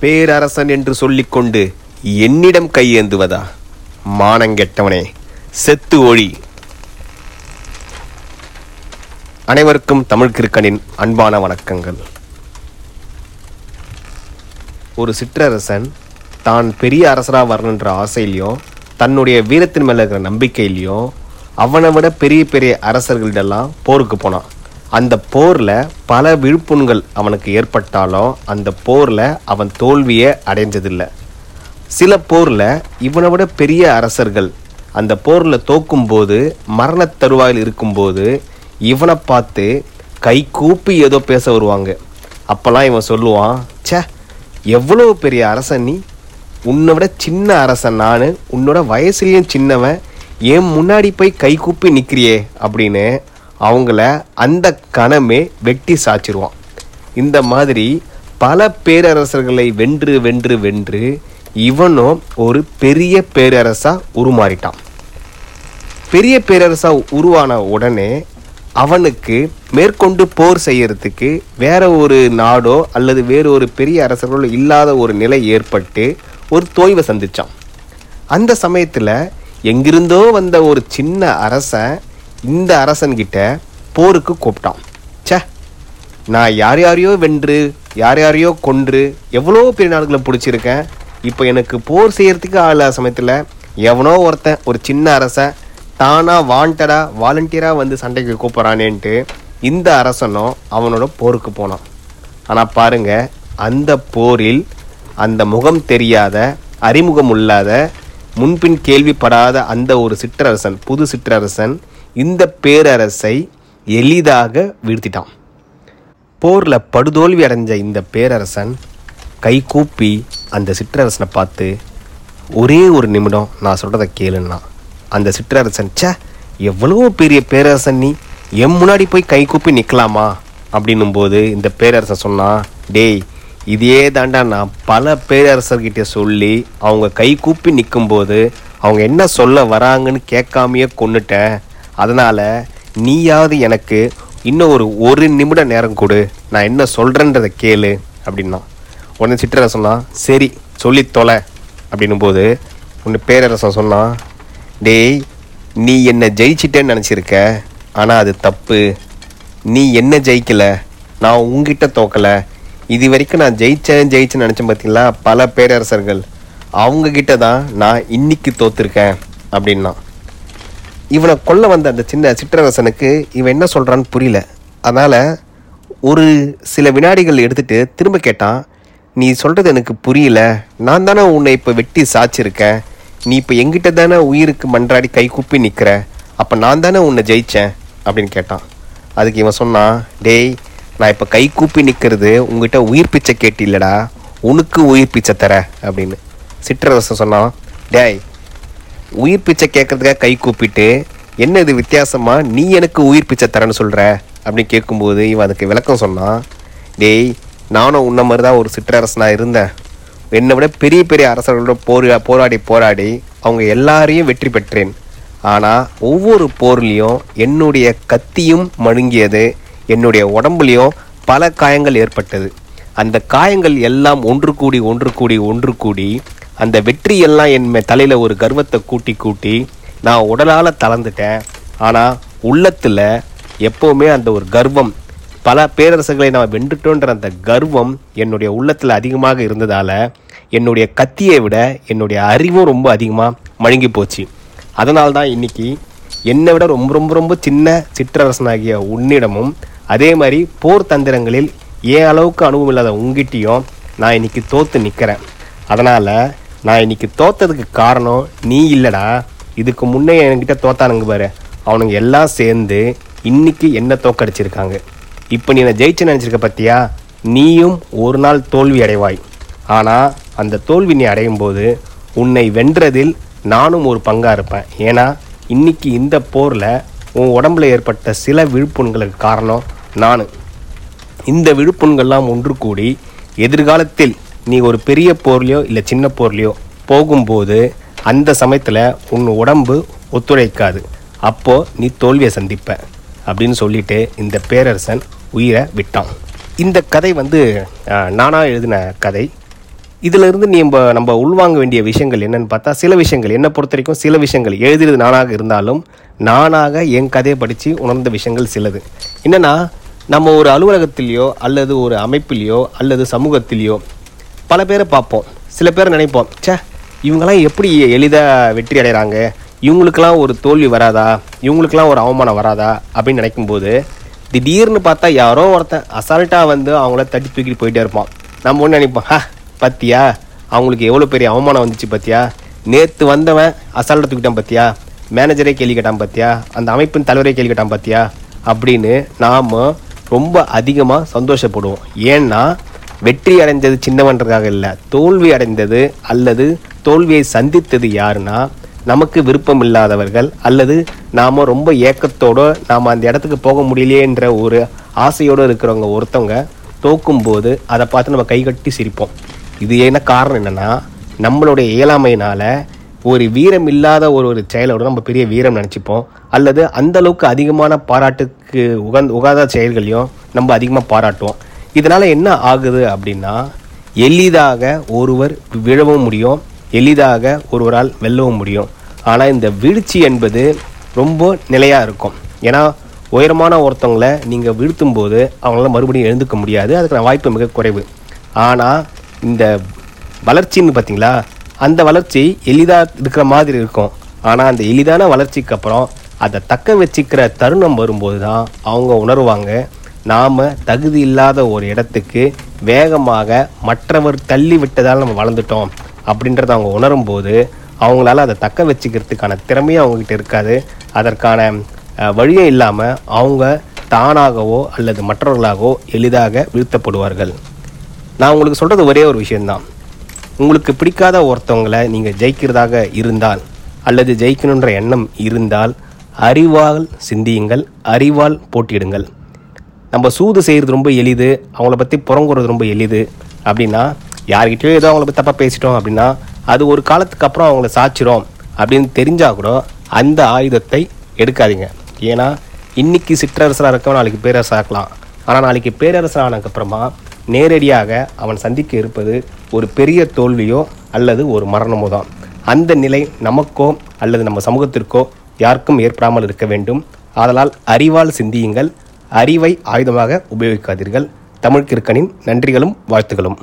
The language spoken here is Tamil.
பேரரசன் என்று சொல்லிக்கொண்டு என்னிடம் கையேந்துவதா? மானங்கெட்டவனே செத்து ஒழி. அனைவருக்கும் தமிழ் கிருக்கனின் அன்பான வணக்கங்கள். ஒரு சிற்றரசன் தான் பெரிய அரசராக வரணுன்ற ஆசையிலையும் தன்னுடைய வீரத்தின் மேலே இருக்கிற நம்பிக்கையிலையும் அவனை விட பெரிய பெரிய அரசர்களிடெல்லாம் போருக்கு போனான். அந்த போரில் பல விழுப்புண்கள் அவனுக்கு ஏற்பட்டாலும் அந்த போரில் அவன் தோல்வியை அடைஞ்சதில்லை. சில போரில் இவனை விட பெரிய அரசர்கள் அந்த போரில் தோக்கும்போது மரணத் தருவாயில் இருக்கும்போது இவனை பார்த்து கை கூப்பி ஏதோ பேச வருவாங்க. அப்போல்லாம் இவன் சொல்லுவான் ச்சே எவ்வளோ பெரிய அரசன் நீ? உன்னை விட சின்ன அரசன் நான். உன்னோட வயசுலேயும் சின்னவன். ஏன் முன்னாடி போய் கை கூப்பி நிற்கிறியே அப்படின்னு அவங்கள அந்த கணமே வெட்டி சாச்சிருவான் இந்த மாதிரி பல பேரரசர்களை வென்று வென்று வென்று இவனும் ஒரு பெரிய பேரரசாக உருமாறிட்டான். பெரிய பேரரசாக உருவான உடனே அவனுக்கு மேற்கொண்டு போர் செய்யறதுக்கு வேற ஒரு நாடோ அல்லது வேறு ஒரு பெரிய அரசர்களோ இல்லாத ஒரு நிலை ஏற்பட்டு ஒரு தோய்வை சந்திச்சான். அந்த சமயத்தில் எங்கிருந்தோ வந்த ஒரு சின்ன அரசன் இந்த அரசன்கிட்ட போருக்கு கூப்பிட்டான். ச்சே நான் யார் யாரையோ வென்று யார் யாரையோ கொன்று எவ்வளோ பெரிய நாடுகளை பிடிச்சிருக்கேன். இப்போ எனக்கு போர் செய்கிறதுக்கு ஆள் சமயத்தில் எவனோ ஒருத்தன் ஒரு சின்ன அரசன் தானாக வாண்டடாக வாலண்டியராக வந்து சண்டைக்கு கூப்பிட்றானேன்ட்டு இந்த அரசனும் அவனோட போருக்கு போனான். ஆனால் பாருங்கள் அந்த போரில் அந்த முகம் தெரியாத அறிமுகம் இல்லாத முன்பின் கேள்விப்படாத அந்த ஒரு சிற்றரசன் புது சிற்றரசன் இந்த பேரரசை எளிதாக வீழ்த்திட்டான். போரில் படுதோல்வி அடைஞ்ச இந்த பேரரசன் கை கூப்பி அந்த சிற்றரசனை பார்த்து ஒரே ஒரு நிமிடம் நான் சொல்கிறத கேளுன்னா. அந்த சிற்றரசன் ச்சே எவ்வளோ பெரிய பேரரசன் நீ. என் முன்னாடி போய் கை கூப்பி நிற்கலாமா அப்படின்னும் போது இந்த பேரரசன் சொன்னான் டேய் இதே தாண்டா நான் பல பேரரசர்கிட்ட சொல்லி அவங்க கை கூப்பி நிற்கும்போது அவங்க என்ன சொல்ல வராங்கன்னு கேட்காமையே கொன்னுட்டேன். அதனால் நீயாவது எனக்கு இன்னும் ஒரு ஒரு நிமிட நேரம் கொடு. நான் என்ன சொல்கிறேன்றதை கேளு அப்படின்னா. உடனே சிற்றரசன் சொன்னான் சரி சொல்லி தொலை அப்படின்னும் போது உன்னை பேரரசன் சொன்னான் டேய் நீ என்னை ஜெயிச்சிட்டேன்னு நினச்சிருக்க ஆனால் அது தப்பு. நீ என்ன ஜெயிக்கல? நான் உங்ககிட்ட தோக்கலை. இது வரைக்கும் நான் ஜெயித்தேன் ஜெயிச்சேன்னு நினச்சேன் பார்த்தீங்களா பல பேரரசர்கள். அவங்கக்கிட்ட தான் நான் இன்னைக்கு தோத்துருக்கேன் அப்படின்னா. இவனை கொல்ல வந்த அந்த சின்ன சிற்றரசனுக்கு இவன் என்ன சொல்கிறான்னு புரியல. அதனால் ஒரு சில வினாடிகள் எடுத்துகிட்டு திரும்ப கேட்டான் நீ சொல்கிறது எனக்கு புரியல. நான் தானே உன்னை இப்போ வெட்டி சாச்சிருக்கேன். நீ இப்போ எங்கிட்ட தானே உயிருக்கு மன்றாடி கை கூப்பி நிற்கிற அப்போ நான் தானே உன்னை ஜெயித்தேன் அப்படின்னு கேட்டான். அதுக்கு இவன் சொன்னான் டேய் நான் இப்போ கை கூப்பி நிற்கிறது உங்ககிட்ட உயிர் பிச்சை கேட்டில்லடா. உனக்கு உயிர் பிச்சை தர. அப்படின்னு. சிற்றரசன் சொன்னான் டேய் உயிர் பிச்சை கேட்கறதுக்காக கை கூப்பிட்டு என்ன இது வித்தியாசமா? நீ எனக்கு உயிர் பிச்சை தரேன்னு சொல்கிற அப்படின்னு கேட்கும்போது இவன் அதுக்கு விளக்கம் சொன்னான். டேய் நானும் உன்ன மாதிரி தான் ஒரு சிற்றரசனாக இருந்தேன். என்னை விட பெரிய பெரிய அரசர்களோட போர் போராடி போராடி அவங்க எல்லாரையும் வெற்றி பெற்றேன். ஆனால் ஒவ்வொரு போர்லேயும் என்னுடைய கத்தியும் மழுங்கியது என்னுடைய உடம்புலையும் பல காயங்கள் ஏற்பட்டது. அந்த காயங்கள் எல்லாம் ஒன்று கூடி ஒன்று கூடி ஒன்று கூடி அந்த வெற்றியெல்லாம் என் மே- ஒரு கர்வத்தை கூட்டி கூட்டி நான் உடலால் தளர்ந்துட்டேன். ஆனால் உள்ளத்தில் எப்போவுமே அந்த ஒரு கர்வம் பல பேரரசுகளை நான் வென்றுட்டோன்ற அந்த கர்வம் என்னுடைய உள்ளத்தில் அதிகமாக இருந்ததால் என்னுடைய கத்தியை விட என்னுடைய அறிவும் ரொம்ப அதிகமாக மழுங்கி போச்சு. அதனால தான் இன்றைக்கி என்னை விட ரொம்ப ரொம்ப ரொம்ப சின்ன சிற்றரசனாகிய உன்னிடமும் அதே மாதிரி போர் தந்திரங்களில் ஏன் அளவுக்கு அனுபவம் இல்லாத உங்கிட்டையும் நான் இன்றைக்கி தோற்று நிற்கிறேன் அதனால் நான் இன்னைக்கு தோத்ததுக்கு காரணம் நீ இல்லைடா. இதுக்கு முன்னே என்கிட்ட தோத்தானுங்க பாரு. அவனுங்க எல்லாம் சேர்ந்து இன்னைக்கு என்ன தோக்கடிச்சிருக்காங்க. இப்போ நீ நான் ஜெயிச்சு நினச்சிருக்க பத்தியா? நீயும் ஒரு நாள் தோல்வி அடைவாய். ஆனால் அந்த தோல்வி நீ அடையும் போது உன்னை வென்றதில் நானும் ஒரு பங்காக இருப்பேன். ஏன்னா இன்னைக்கு இந்த போரில் உன் உடம்புல ஏற்பட்ட சில விழுப்புண்களுக்கு காரணம் நான். இந்த விழுப்புண்கள்லாம் ஒன்று கூடி எதிர்காலத்தில் நீ ஒரு பெரிய போர்லையோ இல்லை சின்ன போர்லையோ போகும்போது அந்த சமயத்தில் உன் உடம்பு ஒத்துழைக்காது. அப்போது நீ தோல்வியை சந்திப்ப அப்படின்னு சொல்லிட்டு இந்த பேரரசன் உயிரை விட்டான். இந்த கதை வந்து நானாக எழுதின கதை. இதிலிருந்து நீ நம்ம நம்ம உள்வாங்க வேண்டிய விஷயங்கள் என்னன்னு பார்த்தா சில விஷயங்கள் என்னை பொறுத்த வரைக்கும் சில விஷயங்கள் எழுதியது நானாக இருந்தாலும் நானாக என் கதையை படித்து உணர்ந்த விஷயங்கள் சிலது. என்னென்னா நம்ம ஒரு அலுவலகத்திலேயோ அல்லது ஒரு அமைப்பிலேயோ அல்லது சமூகத்திலேயோ பல பேரை பார்ப்போம். சில பேர் நினைப்போம் ச்சே இவங்கெல்லாம் எப்படி எளிதாக வெற்றி அடைகிறாங்க இவங்களுக்கெல்லாம் ஒரு தோல்வி வராதா? இவங்களுக்கெல்லாம் ஒரு அவமானம் வராதா? அப்படின்னு நினைக்கும்போது திடீர்னு பார்த்தா யாரோ ஒருத்தன் அசால்ட்டாக வந்து அவங்கள தட்டி தூக்கிட்டு போயிட்டே இருப்பான். நம்ம ஒன்று நினைப்போம் ஹா பத்தியா? அவங்களுக்கு எவ்வளோ பெரிய அவமானம் வந்துச்சு பத்தியா? நேற்று வந்தவன் அசால்ட்டை தூக்கிட்டான் பத்தியா? மேனேஜரே கேள்வி கேட்டான் பத்தியா? அந்த அமைப்பின் தலைவரே கேள்வி கேட்டான் பத்தியா? அப்படின்னு நாம் ரொம்ப அதிகமாக சந்தோஷப்படுவோம். ஏன்னா வெற்றி அடைஞ்சது சின்னவன்றதுக்காக இல்லை. தோல்வி அடைந்தது அல்லது தோல்வியை சந்தித்தது யாருன்னா நமக்கு விருப்பம் இல்லாதவர்கள் அல்லது நாம் ரொம்ப ஏக்கத்தோட நாம் அந்த இடத்துக்கு போக முடியலையேன்ற ஒரு ஆசையோடு இருக்கிறவங்க ஒருத்தவங்க தோக்கும்போது அதை பார்த்து நம்ம கைகட்டி சிரிப்போம். இது என்ன காரணம் என்னன்னா நம்மளுடைய இயலாமையினால் ஒரு வீரம் இல்லாத ஒரு ஒரு செயலோட நம்ம பெரிய வீரம் நினச்சிப்போம். அல்லது அந்தளவுக்கு அதிகமான பாராட்டுக்கு உகந்த உகாத செயல்களையும் நம்ம அதிகமாக பாராட்டுவோம். இதனால் என்ன ஆகுது அப்படின்னா எளிதாக ஒருவர் விழவும் முடியும் எளிதாக ஒருவரால் வெல்லவும் முடியும். ஆனால் இந்த வீழ்ச்சி என்பது ரொம்ப நிலையாக இருக்கும். ஏன்னா உயரமான ஒருத்தவங்களை நீங்கள் வீழ்த்தும் போது அவங்களால மறுபடியும் எழுந்துக்க முடியாது. அதுக்கான வாய்ப்பு மிக குறைவு. ஆனால் இந்த வளர்ச்சின்னு பார்த்தீங்களா அந்த வளர்ச்சி எளிதாக இருக்கிற மாதிரி இருக்கும். ஆனால் அந்த எளிதான வளர்ச்சிக்கு அப்புறம் அதை தக்க வச்சுக்கிற தருணம் வரும்போது தான் அவங்க உணர்வாங்க நாம் தகுதி இல்லாத ஒரு இடத்துக்கு வேகமாக மற்றவர் தள்ளி விட்டதால் நம்ம வளர்ந்துட்டோம் அப்படின்றத அவங்க உணரும்போது அவங்களால அதை தக்க வச்சுக்கிறதுக்கான திறமையும் அவங்ககிட்ட இருக்காது. அதற்கான வழியும் இல்லாமல் அவங்க தானாகவோ அல்லது மற்றவர்களாகவோ எளிதாக வீழ்த்தப்படுவார்கள். நான் உங்களுக்கு சொல்கிறது ஒரே ஒரு விஷயந்தான் உங்களுக்கு பிடிக்காத ஒருத்தவங்களை நீங்கள் ஜெயிக்கிறதாக இருந்தால் அல்லது ஜெயிக்கணுன்ற எண்ணம் இருந்தால் அறிவால் சிந்தியுங்கள் அறிவால் போட்டியிடுங்கள். நம்ம சூது செய்கிறது ரொம்ப எளிது அவங்கள பற்றி புறங்குறது ரொம்ப எளிது. அப்படின்னா யார்கிட்டயோ ஏதோ அவங்கள பற்றி தப்பாக பேசிட்டோம் அப்படின்னா அது ஒரு காலத்துக்கு அப்புறம் அவங்கள சாச்சிரும் அப்படின்னு தெரிஞ்சால் கூட அந்த ஆயுதத்தை எடுக்காதீங்க. ஏன்னா இன்றைக்கி சிற்றரசராக இருக்கவன் நாளைக்கு பேரரசராக இருக்கலாம். ஆனால் நாளைக்கு பேரரசர் ஆனதுக்கப்புறமா நேரடியாக அவன் சந்திக்க இருப்பது ஒரு பெரிய தோல்வியோ அல்லது ஒரு மரணமோ தான். அந்த நிலை நமக்கோ அல்லது நம்ம சமூகத்திற்கோ யாருக்கும் ஏற்படாமல் இருக்க வேண்டும். ஆதலால் அறிவால் சிந்தியுங்கள் அறிவை ஆயுதமாக உபயோகிக்காதீர்கள். தமிழ் கிற்கனின் நன்றிகளும் வாழ்த்துகளும்.